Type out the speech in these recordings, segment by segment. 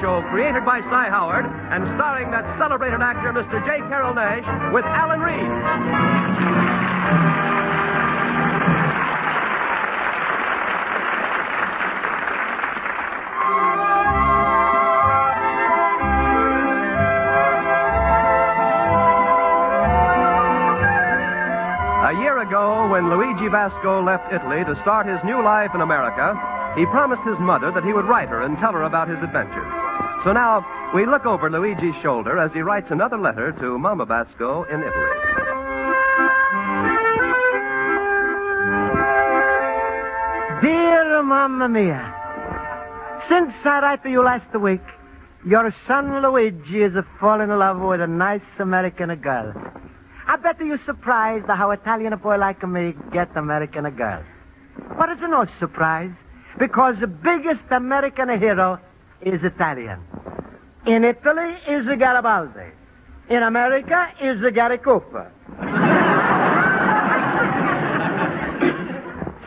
show created by Cy Howard and starring that celebrated actor, Mr. J. Carrol Naish, with Alan Reed. A year ago, when Luigi Basco left Italy to start his new life in America, he promised his mother that he would write her and tell her about his adventures. So now, we look over Luigi's shoulder as he writes another letter to Mama Basco in Italy. Dear Mamma Mia, since I write to you last week, your son Luigi is fallen in love with a nice American girl. I bet you're surprised how Italian a boy like me get American a girl. But it's no surprise, because the biggest American hero is Italian. In Italy is the Garibaldi. In America is Gary Cooper.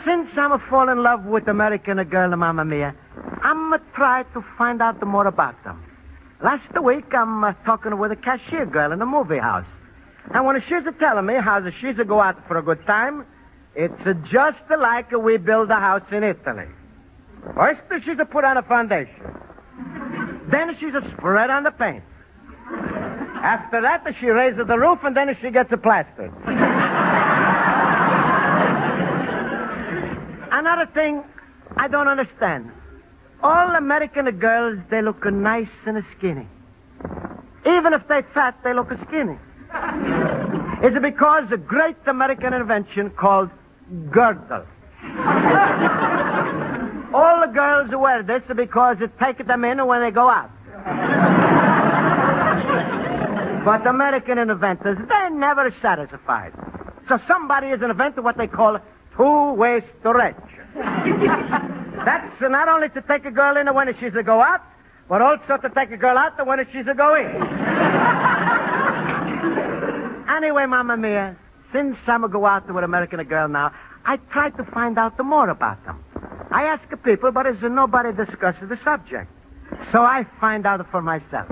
Since I'm a fall in love with American girl, Mamma Mia, I'm uh, try to find out more about them. Last week, I'm uh, talking with a cashier girl in a movie house. And when she's a telling me how the she's a go out for a good time, it's uh, just like we build a house in Italy. First, she's a put on a foundation. Then she's a spread on the paint. After that, she raises the roof, and then she gets a plaster. Another thing I don't understand. All American girls, they look nice and skinny. Even if they fat, they look skinny. Is it because a great American invention called girdle? All the girls who wear this are because it takes them in when they go out. but American inventors, they're never satisfied. So somebody is has invented what they call two-way stretch. That's not only to take a girl in when she's a go out, but also to take a girl out when she's a go in. anyway, Mamma Mia, since I'm a go out with an American girl now, I try to find out the more about them. I ask the people, but as nobody discusses the subject. So I find out for myself.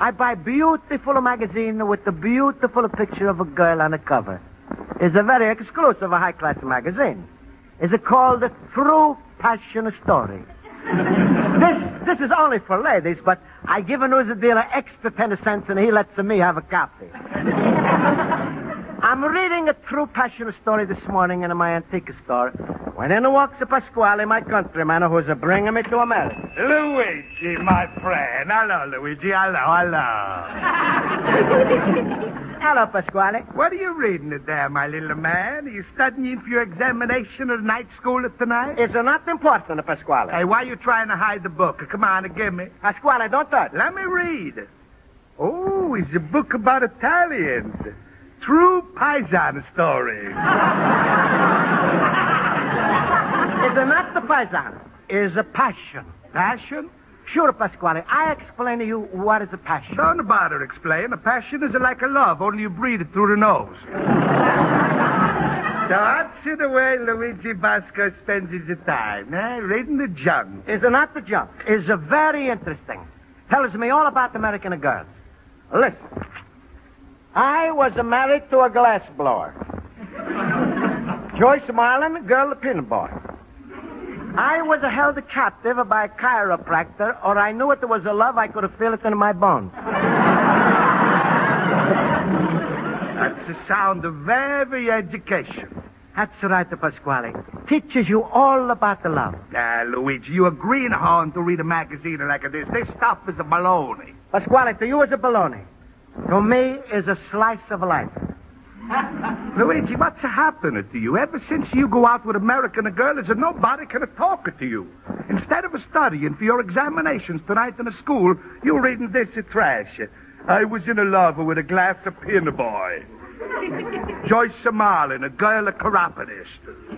I buy beautiful magazine with the beautiful picture of a girl on the cover. It's a very exclusive a high-class magazine. It's called the True Passion Story. this this is only for ladies, but I give a news dealer extra ten cents and he lets me have a copy. I'm reading a true passion story this morning in my antique store when in walks a Pasquale, my countryman, who's a bringing me to America. Luigi, my friend. Hello, Luigi. Hello, hello. Hello, Pasquale. What are you reading it there, my little man? Are you studying for your examination at night school tonight? It's not important, Pasquale. Hey, why are you trying to hide the book? Come on give me. Pasquale, don't touch. Let me read. Oh, it's a book about Italians. True Paisan story. It's not the paisan. It's a passion. Passion? Sure, Pasquale. I explain to you what is a passion. Don't bother explain. A passion is like a love, only you breathe it through the nose. so that's the way Luigi Basco spends his time, eh? Reading the junk. It's not the junk. Is a very interesting. Tells me all about the American girls. Listen. I was married to a glass blower. Joyce Marlin, girl, the pin boy. I was held captive by a chiropractor, or I knew it was a love I could feel it in my bones. That's the sound of very education. That's right, Pasquale. Teaches you all about the love. Ah, Luigi, you a greenhorn to read a magazine like this. This stuff is a baloney. Pasquale, to you is a baloney. To me is a slice of life. Luigi, what's happening to you? Ever since you go out with American girl, is nobody can talk to you. Instead of studying for your examinations tonight in the school, you're reading this trash. I was in a love with a glass of pin boy. Joyce Marlin, a girl a chiropodist.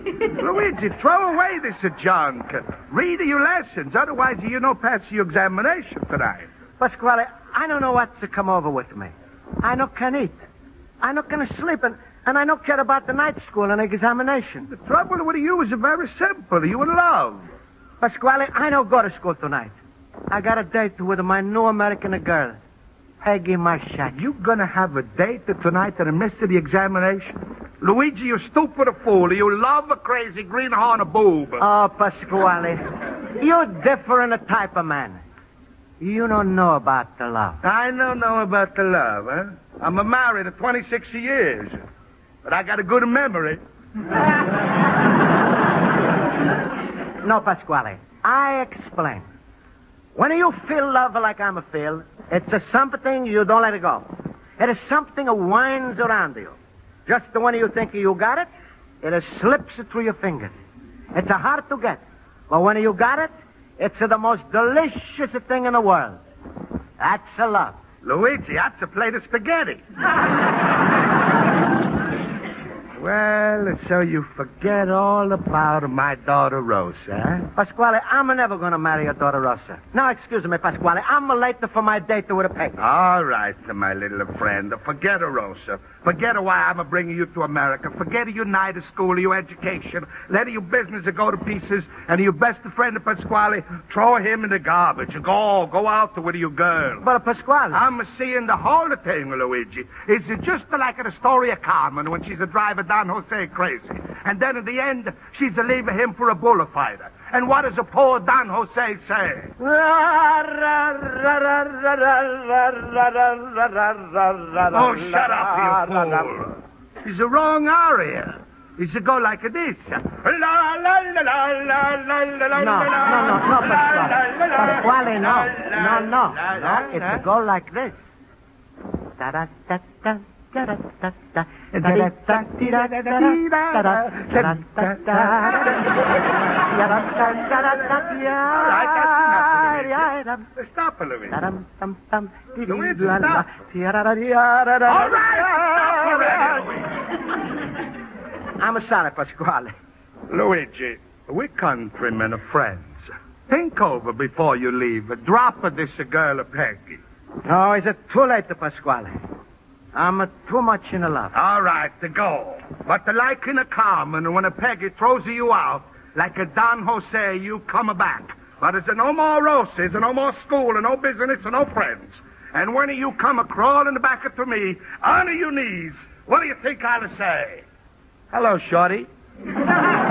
Luigi, throw away this junk. Read your lessons, otherwise you don't pass your examination tonight. Pasquale, I don't know what's to come over with me. I no can eat. I no can sleep, and, and I no care about the night school and examination. The trouble with you is very simple. You in love. Pasquale, I no go to school tonight. I got a date with my new American girl, Peggy Marshak. You gonna have a date tonight and miss the examination? Luigi, you stupid fool. You love a crazy greenhorn a boob. Oh, Pasquale, you're different a type of man. You don't know about the love. I don't know about the love, huh? I'm a married at 26 years. But I got a good memory. No, Pasquale. I explain. When you feel love like I'm a feel, it's a something you don't let it go. It is something that winds around you. Just when you think you got it, it slips through your fingers. It's a hard to get. But when you got it, it's the most delicious thing in the world. That's a love. Luigi, that's a plate of spaghetti. well, so you forget all about my daughter Rosa, huh? Pasquale, I'm never going to marry your daughter Rosa. Now, excuse me, Pasquale. I'm late for my date with a peg. All right, my little friend. Forget her, Rosa. Forget why I'm bringing you to America. Forget a United School, your education. Let your business go to pieces, and your best friend, Pasquale, throw him in the garbage. Go, go out with your girl. But, Pasquale... I'm seeing the whole thing, Luigi. It's just like the story of Carmen when she's a driver Don Jose crazy. And then in the end, she's a leaving him for a bullfighter. And what does a poor Don Jose say? Oh, shut up, you fool. It's the wrong aria. It should go like this. No, no, no, no, no, Pasquale. Pasquale, no. No, no. No, it should go like this. Da-da-da-da. Stop, Louis. All Luigi, stop. Luigi! Luigi, stop! All right, I'm sorry, Pasquale. Luigi, we countrymen are friends. Think over before you leave. Drop this girl, Peggy. Oh, is it too late, Pasquale? I'm too much in love. All right, to go. But the like in a Carmen, when a Peggy throws you out, like a Don Jose, you come back. But it's no more roses, and no more school, and no business, and no friends. And when you come a crawling back to me, on your knees, what do you think I'll say? Hello, Shorty.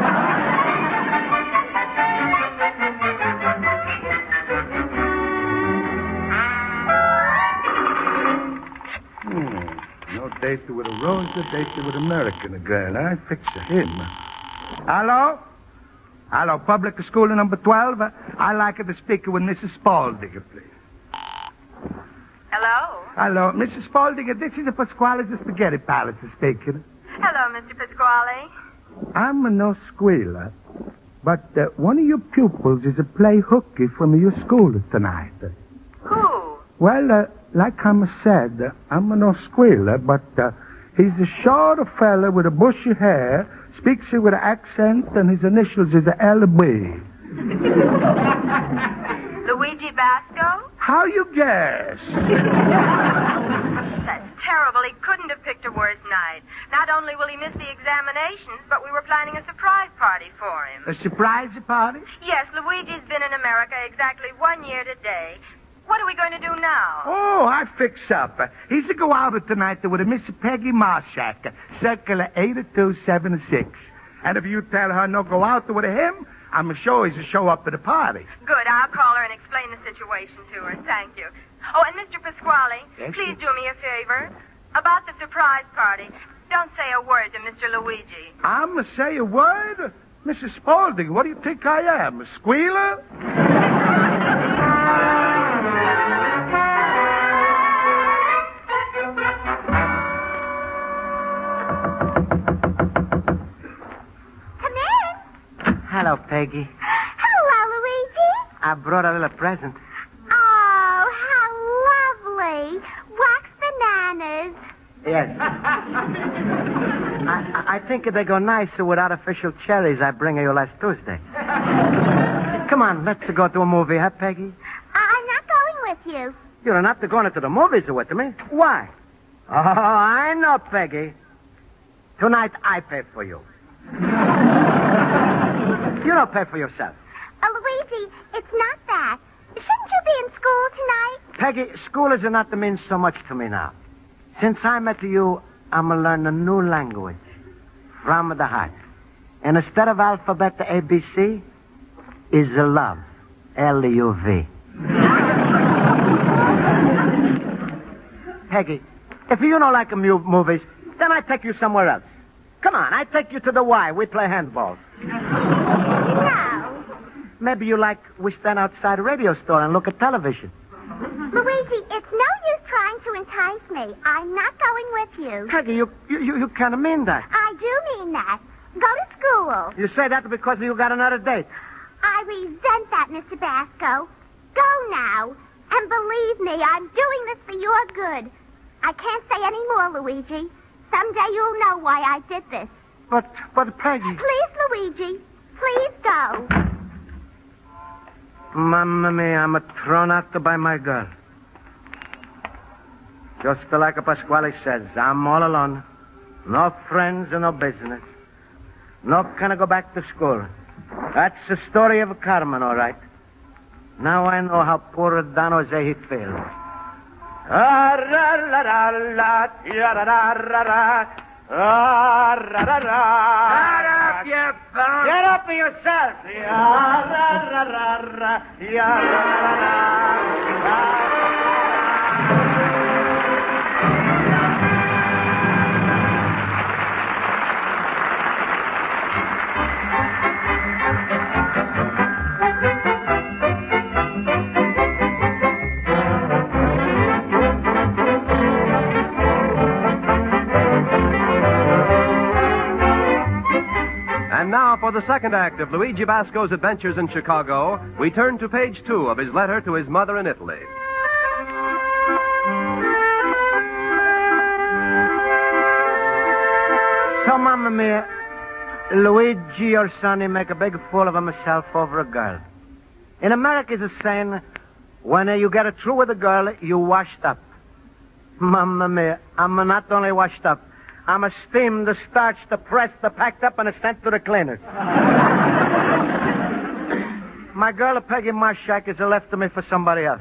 Hmm. No date with a rose, a date with American girl. I fix him. Hello? Hello, public school number 12. I like to speak with Mrs. Spaulding, please. Hello. Hello, Mrs. Spaulding. This is the Pasquale's Spaghetti Palace speaking. Hello, Mr. Pasquale. I'm a no squealer, but uh, one of your pupils is a play hooky from your school tonight. Well, uh, like I said, I'm no squealer, but uh, he's a short fella with a bushy hair, speaks with an accent, and his initials is LB. Luigi Basco? How you guess? That's terrible. He couldn't have picked a worse night. Not only will he miss the examinations, but we were planning a surprise party for him. A surprise party? Yes, Luigi's been in America exactly one year today. What are we going to do now? Oh, I fix up. He's to go out tonight with a Miss Peggy Marshak, circular 8276. And if you tell her no go out with him, I'm sure he's to show up at the party. Good. I'll call her and explain the situation to her. Thank you. Oh, and Mr. Pasquale, Yes, please do me a favor. About the surprise party, don't say a word to Mr. Luigi. I'm going to say a word? Mrs. Spaulding, what do you think I am? A squealer? Hello, Peggy. Hello, Luigi. I brought a little present. Oh, how lovely. Wax bananas. Yes. I, I- think they go nicer with artificial cherries I bring you last Tuesday. Come on, let's go to a movie, huh, Peggy? I'm not going with you. You're not going to the movies with me. Why? Oh, I know, Peggy. Tonight I pay for you. You don't pay for yourself. Uh, Luigi, it's not that. Shouldn't you be in school tonight? Peggy, school is not to mean so much to me now. Since I met you, I'm going to learn a new language from the heart. And instead of alphabet, the ABC is love. L-U-V. Peggy, if you don't like mu- movies, then I take you somewhere else. Come on, I take you to the Y. We play handball. Maybe you like we stand outside a radio store and look at television. Luigi, it's no use trying to entice me. I'm not going with you. Peggy, you you, you, you kind of mean that. I do mean that. Go to school. You say that because you got another date. I resent that, Mr. Basco. Go now. And believe me, I'm doing this for your good. I can't say any more, Luigi. Someday you'll know why I did this. But but Peggy. Please, Luigi. Please go. Mamma mia, I'm a thrown out by my girl. Just like Pasquale says, I'm all alone. No friends and no business. No can I go back to school. That's the story of Carmen, all right. Now I know how poor Don Jose he feels. Ah, ra, ra, ra. Ah. Shut up, you bum. Get up for yourself. Ya, ra, ra, ra, ra. Ya, ra, ra, ra, ra. Now, for the second act of Luigi Basco's adventures in Chicago, we turn to page two of his letter to his mother in Italy. So, Mamma Mia, Luigi, your son, he make a big fool of himself over a girl. In America, there's a saying, when you get it through with a girl, you washed up. Mamma Mia, I'm not only washed up, I'm a steamed, the starched, the pressed, the packed up, and a sent to the cleaners. My girl, Peggy Marshak, is left to me for somebody else.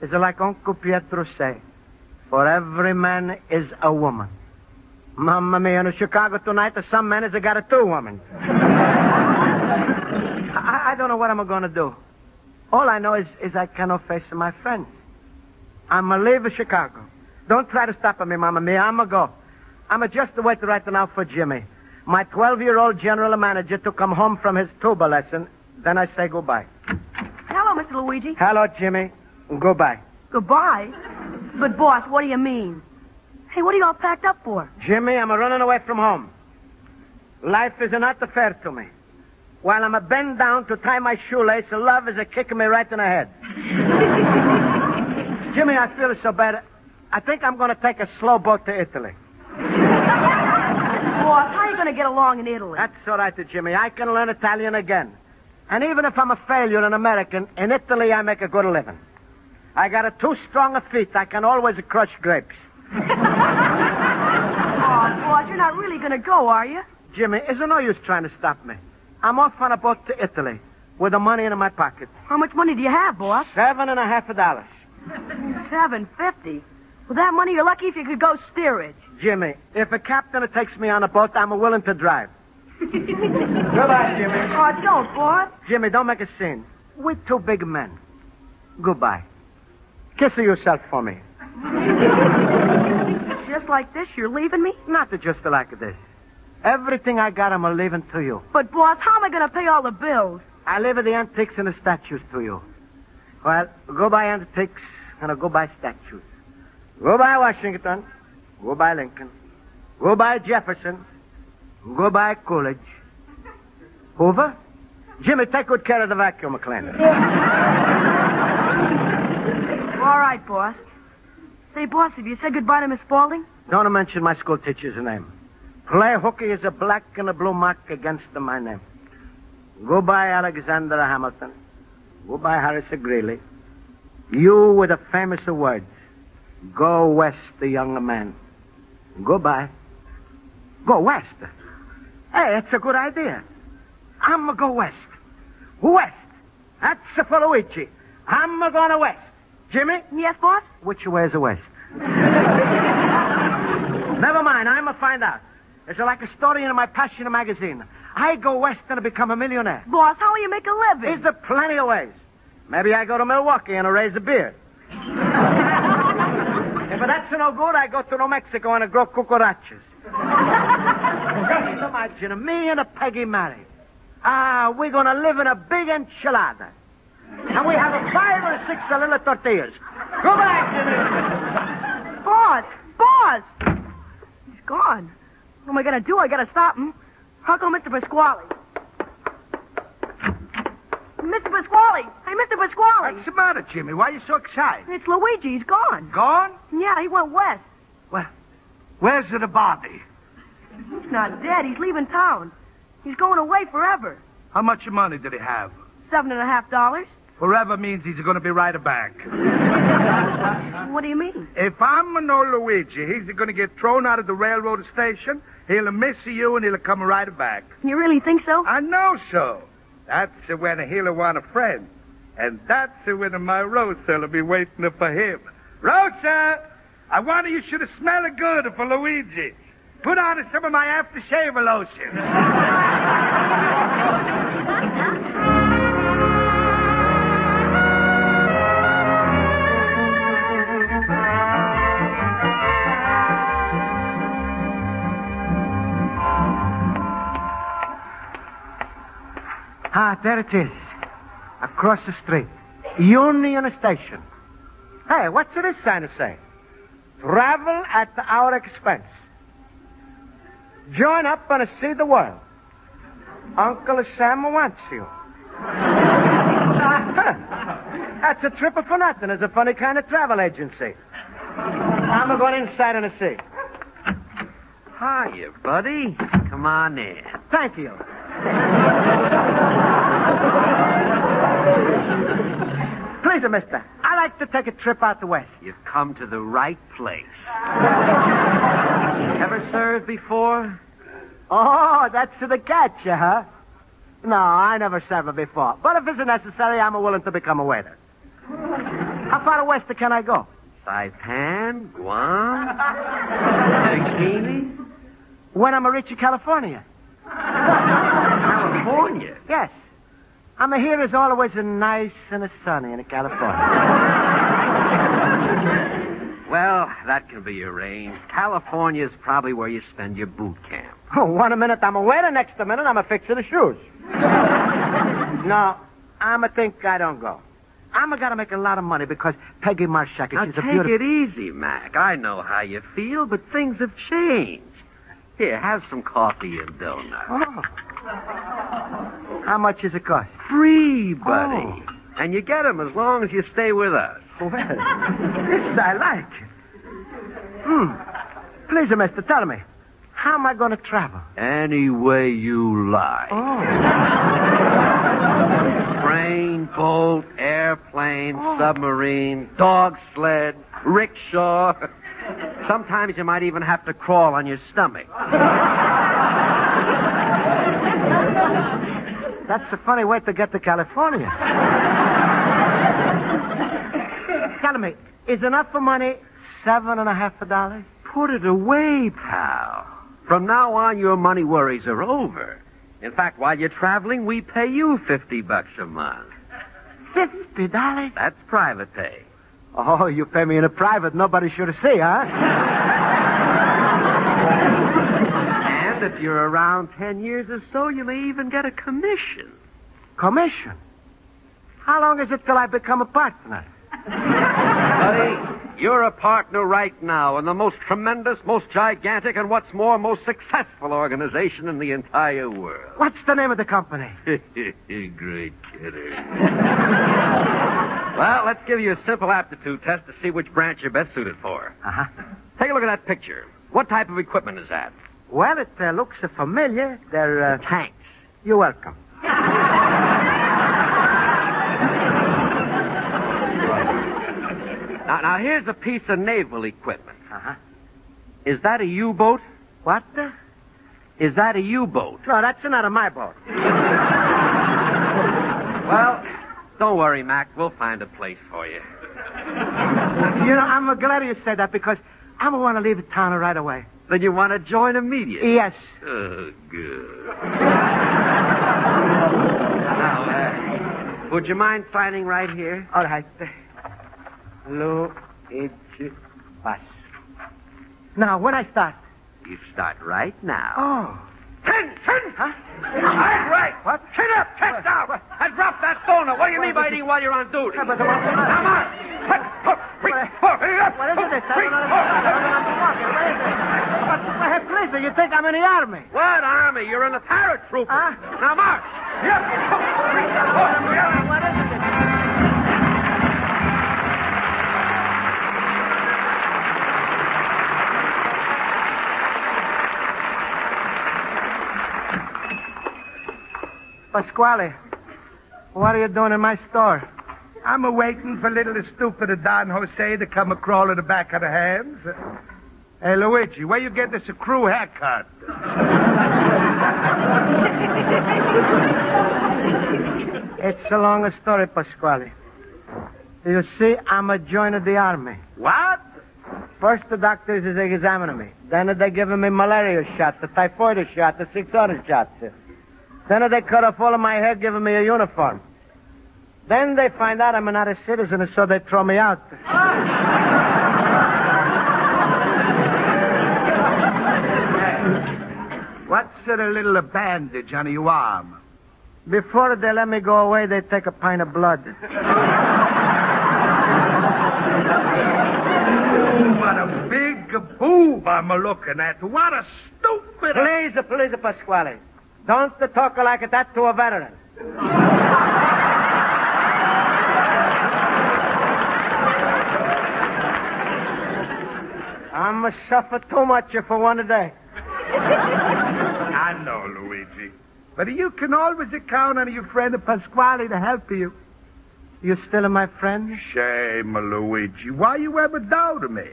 Is it like Uncle Pietro say, for every man is a woman. Mamma mia, in Chicago tonight, there's some men has got a two woman. I, I don't know what I'm going to do. All I know is, is I cannot face my friends. I'm going to leave Chicago. Don't try to stop me, Mamma mia. I'm going to go. I'm just waiting right now for Jimmy. My 12-year-old general manager to come home from his tuba lesson. Then I say goodbye. Hello, Mr. Luigi. Hello, Jimmy. Goodbye. Goodbye. But, boss, what do you mean? Hey, what are you all packed up for? Jimmy, I'm a running away from home. Life is not fair to me. While I'm a bend down to tie my shoelace, love is a kicking me right in the head. Jimmy, I feel so bad. I think I'm going to take a slow boat to Italy. Boss, how are you going to get along in Italy? That's all right, Jimmy. I can learn Italian again. And even if I'm a failure in American, in Italy I make a good living. I got a too strong a feet. I can always crush grapes. Oh, boss, you're not really going to go, are you? Jimmy, is there no use trying to stop me? I'm off on a boat to Italy with the money in my pocket. How much money do you have, boss? Seven and a half dollars. Seven fifty. With that money, you're lucky if you could go steerage. Jimmy, if a captain takes me on a boat, I'm willing to drive. Goodbye, Jimmy. Oh, don't, boss. Jimmy, don't make a scene. We're two big men. Goodbye. Kiss yourself for me. Just like this, you're leaving me? Not just like this. Everything I got, I'm leaving to you. But, boss, how am I going to pay all the bills? I leave the antiques and the statues to you. Well, goodbye antiques and goodbye statues. Goodbye Washington. Goodbye Lincoln. Goodbye Jefferson. Goodbye Coolidge. Hoover? Jimmy, take good care of the vacuum cleaner. All right, boss. Say, boss, have you said goodbye to Miss Spaulding? Don't mention my school teacher's name. Clay Hooky is a black and a blue mark against my name. Goodbye, Alexander Hamilton. Goodbye, Horace Greeley. You with the famous words. Go west, the young man. Goodbye. Go west. Hey, it's a good idea. I'm going to go west. West. That's for Luigi. I'm going to go west. Jimmy, Yes, boss? which way is the west? Never mind, I'm going to find out. It's like a story in my Passion magazine. I go west and I become a millionaire. Boss, how will you make a living? Is there plenty of ways? Maybe I go to Milwaukee and I raise a beer. That's no good, I go to New Mexico and I grow cucarachas. Just imagine me and a Peggy married. Ah, we're going to live in a big enchilada. And we have a five or six little tortillas. Go back, Jimmy. Boss! Boss! He's gone. What am I going to do? I got to stop him. Uncle Mr. Pasquale. Mr. Pasquale! Hey, Mr. Pasquale! What's the matter, Jimmy? Why are you so excited? It's Luigi. He's gone. Gone? Yeah, he went west. Well, where's the body? He's not dead. He's leaving town. He's going away forever. How much money did he have? Seven and a half dollars. Forever means he's going to be right back. What do you mean? If I'm no Luigi, he's going to get thrown out of the railroad station. He'll miss you and he'll come right back. You really think so? I know so. That's when he'll want a friend. And that's when my Rosa will be waiting for him. Rosa! I want you should smell good for Luigi. Put on some of my aftershave lotion. there it is. Across the street. Union Station. Hey, what's this sign to say? Travel at our expense. Join up and see the world. Uncle Sam wants you. That's a trip for nothing. It's a funny kind of travel agency. I'm going inside and see. Hiya, buddy. Come on in. Thank you. Please, mister, I like to take a trip out the west. You've come to the right place. Ever served before? Oh, that's to the catch, huh? No, I never served before. But if it's necessary, I'm willing to become a waiter. How far west can I go? Saipan, Guam, Bikini, When I'm reaching California. California. Yes. I'm here is always a nice and a sunny in California. Well, that can be arranged. California's probably where you spend your boot camp. Oh, one minute I'm a waiter, next minute I'm a fixer the shoes. no, I'm a think I don't go. I'm a gotta make a lot of money because Peggy Marshak, Now she's take a beautiful. it easy, Mac. I know how you feel, but things have changed. Here, have some coffee and donuts. Oh. How much does it cost? Free, buddy. Oh. And you get 'em as long as you stay with us. Well, this I like. Hmm. Please, mister, tell me, how am I going to travel? Any way you like. Oh. Train, boat, airplane, Oh. submarine, dog sled, rickshaw. Sometimes you might even have to crawl on your stomach. That's a funny way to get to California. tell me, is enough for money seven and a half dollars? Put it away, pal. From now on, your money worries are over. In fact, while you're traveling, we pay you 50 bucks a month. Fifty dollars? That's private pay. Oh, you pay me in a private. Nobody should see, huh? And if you're around 10 years or so, you may even get a commission. Commission. How long is it till I become a partner? Buddy, you're a partner right now in the most tremendous, most gigantic, and what's more, most successful organization in the entire world. What's the name of the company? Great kidder. well, let's give you a simple aptitude test to see which branch you're best suited for. Uh-huh. Take a look at that picture. What type of equipment is that? Well, it uh, looks uh, familiar. They're, uh, Tanks. you're welcome. Now, now here's a piece of naval equipment. Uh-huh. Is that a U-boat? What? the- Is that a U-boat? No, that's not a my boat. Well, don't worry, Mac. We'll find a place for you. You know, I'm glad you said that because I'm going to leave the town right away. Then you want to join immediately? Yes. Oh, good. now, uh, would you mind signing right here? All right. Luigi Bus. Now, when I start. You start right now. Oh. Ten, ten! Huh? Right, right. What? Chin up, chest down. And drop that donut. What do you mean by eating while you're on duty? Yeah, but the- what's the matter? Come on. Three, four. What is two, this? I don't understand. I don't understand. What is this? What, what, hey, please, you think I'm in the army? What army? You're in the paratrooper. Huh? Now march. Yep. Two, three, four. What is it? Pasquale, what are you doing in my store? I'm a waiting for little stupid Don Jose to come a crawl in the back of the hands. Hey, Luigi, where you get this crew haircut? It's a long story, Pasquale. You see, I'm a joiner of the army. What? First, the doctors is examining me. Then they giving me malaria shot, the typhoid shot, the six other shots. Then they cut off all of my hair, giving me a uniform. Then they find out I'm not a citizen, so they throw me out. What's that a little bandage on your arm? Before they let me go away, they take a pint of blood. What a big boob I'm a looking at. What a stupid. Please, please, Pasquale. Don't talk like that to a veteran. I'm a suffer too much for one day. I know, Luigi. But you can always count on your friend Pasquale to help you. You still my friend? Shame, Luigi. Why you ever doubted me?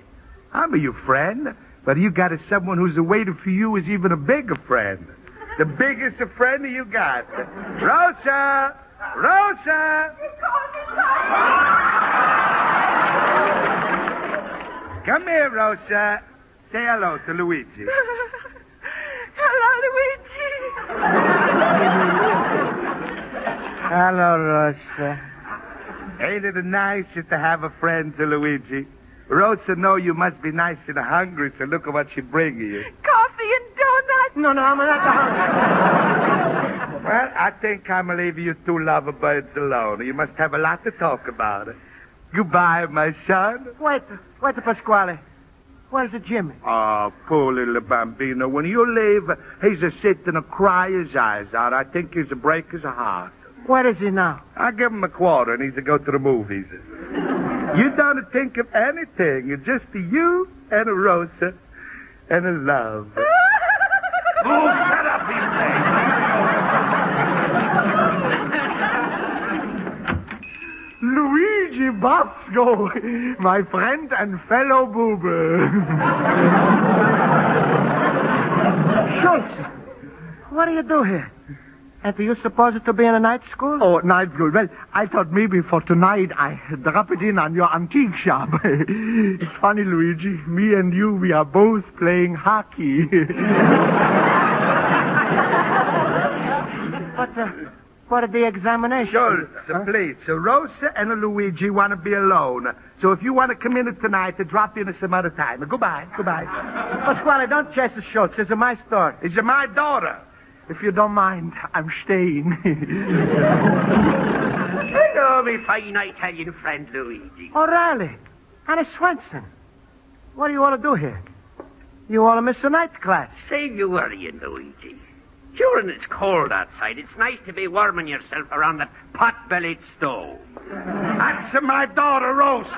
I'm your friend, but you got a someone who's waiting for you is even a bigger friend. The biggest friend you got. Rosa! Rosa! Come here, Rosa. Say hello to Luigi. Hello, Luigi. Rosa. Ain't it nice to have a friend to Luigi? Rosa know you must be nice and hungry, so look at what she bring you. Coffee and donuts. No, no, I'm not hungry. Well, I think I'm gonna leave you two lover birds alone. You must have a lot to talk about. Goodbye, my son. Wait, wait, Pasquale. Where's the Jimmy? Oh, poor little bambino. When you leave, he's a sitting and cry his eyes out. I think he's a break his heart. Where is he now? I give him a quarter and he's to go to the movies. You don't think of anything. It's just you and a Rosa and a love. oh, shut up, he Luigi Basco, my friend and fellow boober. Schultz, what do you do here? And are you supposed to be in a night school? Oh, night school. Well, I thought maybe for tonight I drop it in on your antique shop. it's funny, Luigi. Me and you, we are both playing hockey. But, uh, what are the examinations? Schultz, Huh? please. So Rosa and Luigi want to be alone. So if you want to come in tonight, to drop in some other time. Goodbye. Goodbye. Pasquale, don't chase the Schultz. This is my store. It's my daughter. if you don't mind, I'm staying. Hello, me fine Italian friend Luigi. O'Reilly. Anna Swenson. What do you want to do here? You want to miss a night class? Save you worrying, Luigi. Sure, and it's cold outside. It's nice to be warming yourself around that pot-bellied stove. That's my daughter, Rosa.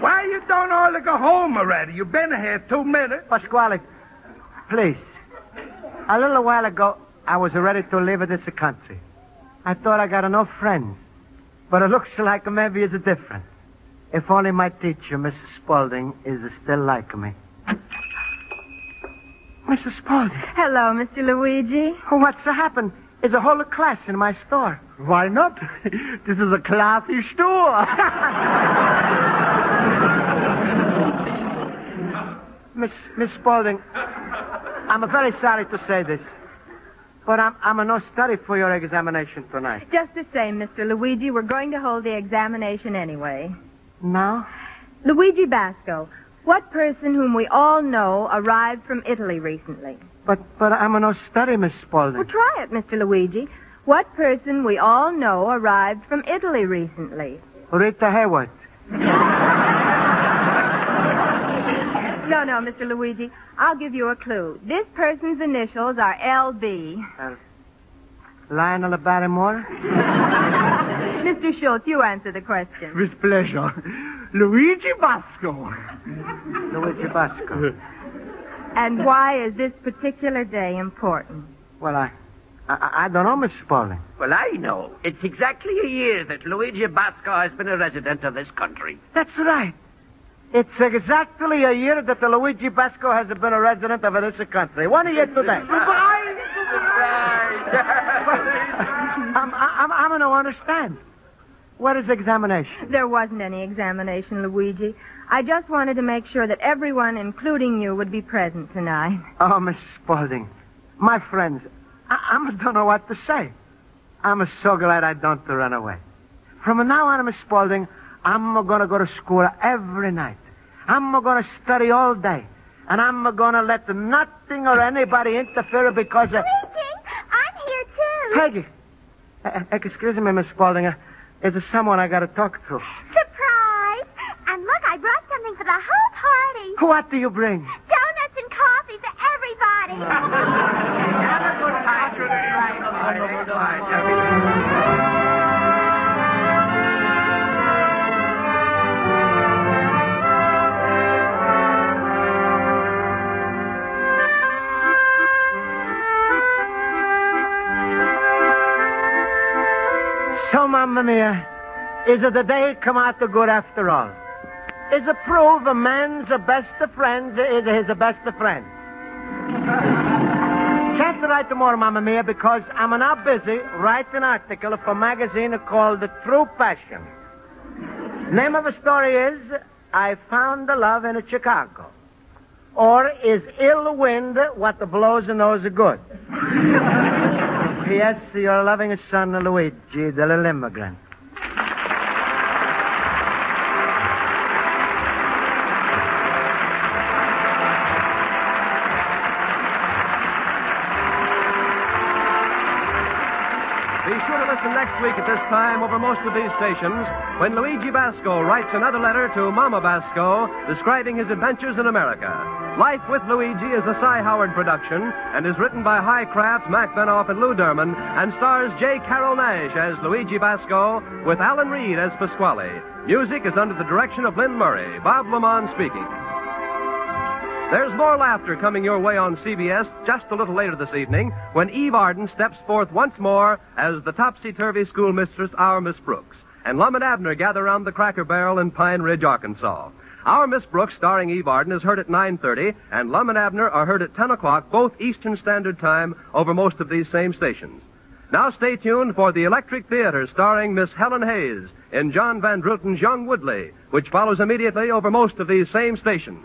Why you don't all go home already? You've been here two minutes. Pasquale, please. A little while ago, I was ready to leave this country. I thought I got enough friends. But it looks like maybe it's different. If only my teacher, Mrs. Spaulding, is still like me. Mrs. Spaulding. Hello, Mr. Luigi. What's happened? Is a whole class in my store. Why not? this is a classy store. Miss Miss Spaulding, I'm very sorry to say this, but I'm I'm a no study for your examination tonight. Just the same, Mr. Luigi, we're going to hold the examination anyway. Now? Luigi Basco, what person whom we all know arrived from Italy recently? But but I'm no study, Miss Spaulding. Well, try it, Mr. Luigi. What person we all know arrived from Italy recently? Rita Hayworth. No, no, Mr. Luigi. I'll give you a clue. This person's initials are LB. Uh, Lionel Barrymore? Mr. Schultz, you answer the question. With pleasure. Luigi Basco. Luigi Basco. And why is this particular day important? Well, I, I, I don't know, Miss Spaulding. Well, I know. It's exactly a year that Luigi Basco has been a resident of this country. That's right. It's exactly a year that the Luigi Basco has been a resident of this country. One year today. I'm, I'm, I'm going to understand. What is examination? There wasn't any examination, Luigi. I just wanted to make sure that everyone, including you, would be present tonight. Oh, Miss Spaulding, my friends, I, I don't know what to say. I'm so glad I don't run away. From now on, Miss Spaulding, I'm going to go to school every night. I'm going to study all day. And I'm going to let nothing or anybody interfere because of... Luigi, I'm here too. Peggy. Uh, excuse me, Miss Spaulding. Uh, is there someone I got to talk to? Surprise! And look, I brought something for the whole party. What do you bring? Donuts and coffee for everybody. So, Mamma Mia, is it the day come out the good after all? Is it prove a man's the best of friends is his best of friends? Can't write tomorrow, Mamma Mia, because I'm now busy writing an article for a magazine called The True Passion. Name of the story is I Found the Love in Chicago. Or is ill wind what the blows and knows good? P.S. Your loving son, Luigi, the little immigrant. Time over most of these stations when Luigi Basco writes another letter to Mama Basco describing his adventures in America. Life with Luigi is a Cy Howard production and is written by Hy Kraft, Mac Benoff, and Lou Derman and stars J. Carrol Naish as Luigi Basco with Alan Reed as Pasquale. Music is under the direction of Lyn Murray. Bob LeMond speaking. There's more laughter coming your way on CBS just a little later this evening when Eve Arden steps forth once more as the topsy-turvy schoolmistress, our Miss Brooks. And Lum and Abner gather around the Cracker Barrel in Pine Ridge, Arkansas. Our Miss Brooks, starring Eve Arden, is heard at 9.30, and Lum and Abner are heard at 10 o'clock, both Eastern Standard Time, over most of these same stations. Now stay tuned for the Electric Theater, starring Miss Helen Hayes in John Van Druten's Young Woodley, which follows immediately over most of these same stations.